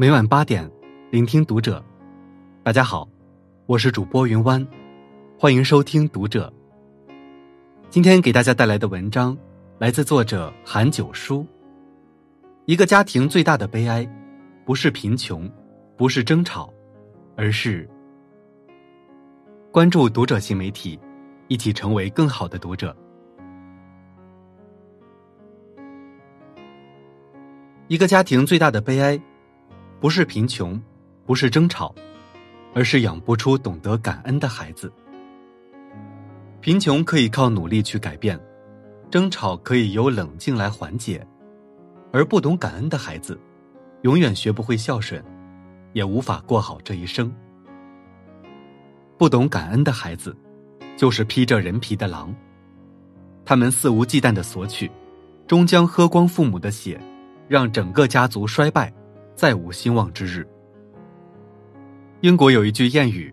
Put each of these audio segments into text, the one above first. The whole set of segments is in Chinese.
每晚八点，聆听读者。大家好，我是主播云湾，欢迎收听读者。今天给大家带来的文章来自作者韩九叔。一个家庭最大的悲哀，不是贫穷，不是争吵，而是关注读者新媒体，一起成为更好的读者。一个家庭最大的悲哀。不是贫穷，不是争吵，而是养不出懂得感恩的孩子。贫穷可以靠努力去改变，争吵可以由冷静来缓解，而不懂感恩的孩子，永远学不会孝顺，也无法过好这一生。不懂感恩的孩子，就是披着人皮的狼，他们肆无忌惮的索取，终将喝光父母的血，让整个家族衰败。再无兴旺之日。英国有一句谚语：“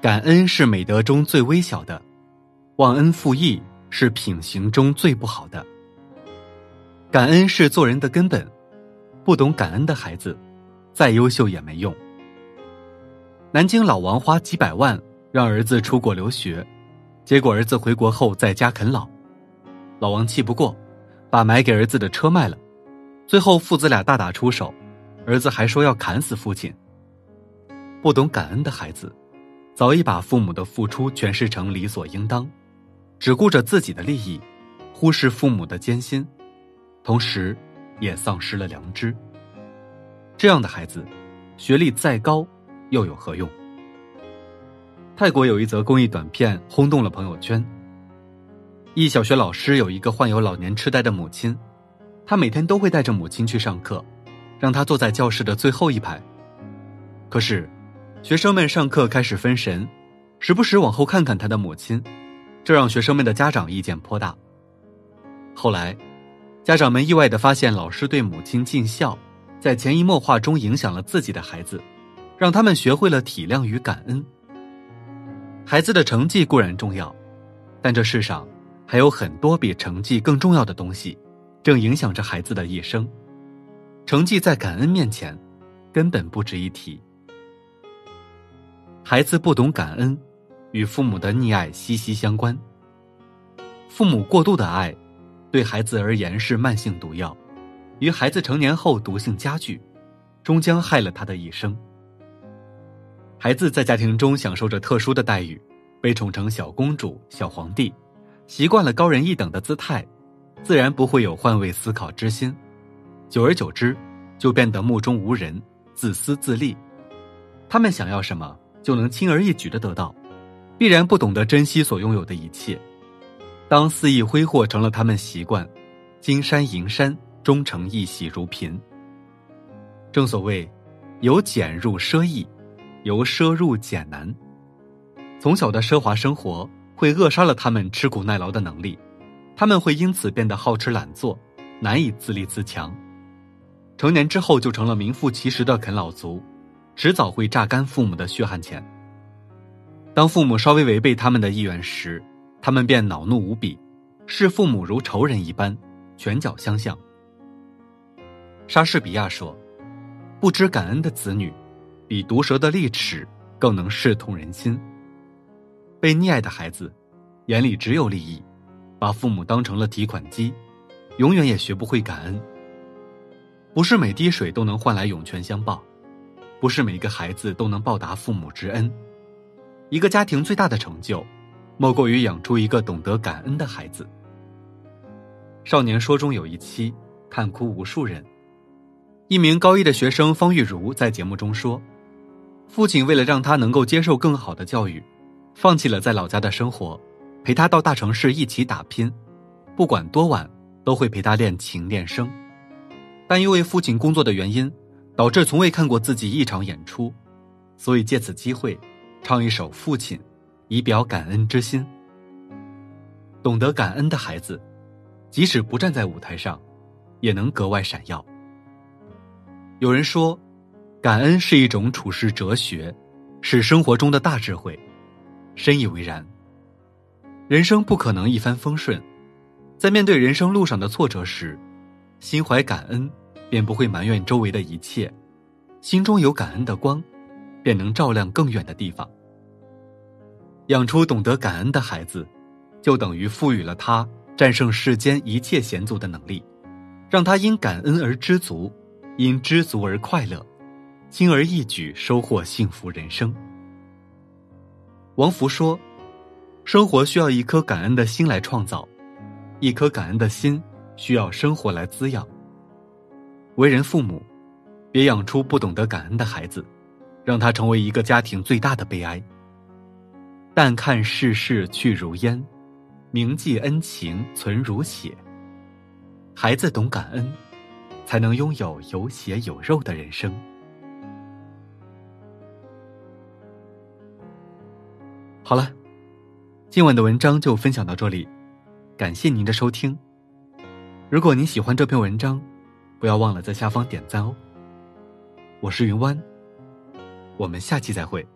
感恩是美德中最微小的，忘恩负义是品行中最不好的。感恩是做人的根本，不懂感恩的孩子，再优秀也没用。”南京老王花几百万让儿子出国留学，结果儿子回国后在家啃老，老王气不过，把买给儿子的车卖了，最后父子俩大打出手。儿子还说要砍死父亲。不懂感恩的孩子，早已把父母的付出诠释成理所应当，只顾着自己的利益，忽视父母的艰辛，同时，也丧失了良知。这样的孩子，学历再高，又有何用？泰国有一则公益短片轰动了朋友圈。一小学老师有一个患有老年痴呆的母亲，他每天都会带着母亲去上课。让他坐在教室的最后一排。可是，学生们上课开始分神，时不时往后看看他的母亲，这让学生们的家长意见颇大。后来，家长们意外的发现，老师对母亲尽孝，在潜移默化中影响了自己的孩子，让他们学会了体谅与感恩。孩子的成绩固然重要，但这世上还有很多比成绩更重要的东西，正影响着孩子的一生。成绩在感恩面前，根本不值一提。孩子不懂感恩，与父母的溺爱息息相关。父母过度的爱，对孩子而言是慢性毒药，于孩子成年后毒性加剧，终将害了他的一生。孩子在家庭中享受着特殊的待遇，被宠成小公主、小皇帝，习惯了高人一等的姿态，自然不会有换位思考之心。久而久之，就变得目中无人、自私自利。他们想要什么，就能轻而易举的得到，必然不懂得珍惜所拥有的一切。当肆意挥霍成了他们习惯，金山银山终成一喜如贫。正所谓，由俭入奢易，由奢入俭难。从小的奢华生活会扼杀了他们吃苦耐劳的能力，他们会因此变得好吃懒做，难以自立自强。成年之后就成了名副其实的啃老族，迟早会榨干父母的血汗钱。当父母稍微违背他们的意愿时，他们便恼怒无比，视父母如仇人一般，拳脚相向。莎士比亚说：“不知感恩的子女，比毒蛇的利齿更能视痛人心。”被溺爱的孩子，眼里只有利益，把父母当成了提款机，永远也学不会感恩。不是每滴水都能换来涌泉相报，不是每个孩子都能报答父母之恩。一个家庭最大的成就，莫过于养出一个懂得感恩的孩子。《少年说》中有一期，看哭无数人。一名高一的学生方玉茹在节目中说：“父亲为了让他能够接受更好的教育，放弃了在老家的生活，陪他到大城市一起打拼，不管多晚都会陪他练琴练声。”但因为父亲工作的原因，导致从未看过自己一场演出，所以借此机会，唱一首《父亲》，以表感恩之心。懂得感恩的孩子，即使不站在舞台上，也能格外闪耀。有人说，感恩是一种处世哲学，是生活中的大智慧，深以为然。人生不可能一帆风顺，在面对人生路上的挫折时。心怀感恩，便不会埋怨周围的一切，心中有感恩的光，便能照亮更远的地方。养出懂得感恩的孩子，就等于赋予了他战胜世间一切险阻的能力，让他因感恩而知足，因知足而快乐，轻而易举收获幸福人生。王福说：“生活需要一颗感恩的心来创造，一颗感恩的心需要生活来滋养。为人父母，别养出不懂得感恩的孩子，让他成为一个家庭最大的悲哀。”但看世事去如烟，铭记恩情存如血。孩子懂感恩，才能拥有有血有肉的人生。好了，今晚的文章就分享到这里，感谢您的收听。如果您喜欢这篇文章，不要忘了在下方点赞哦。我是云湾，我们下期再会。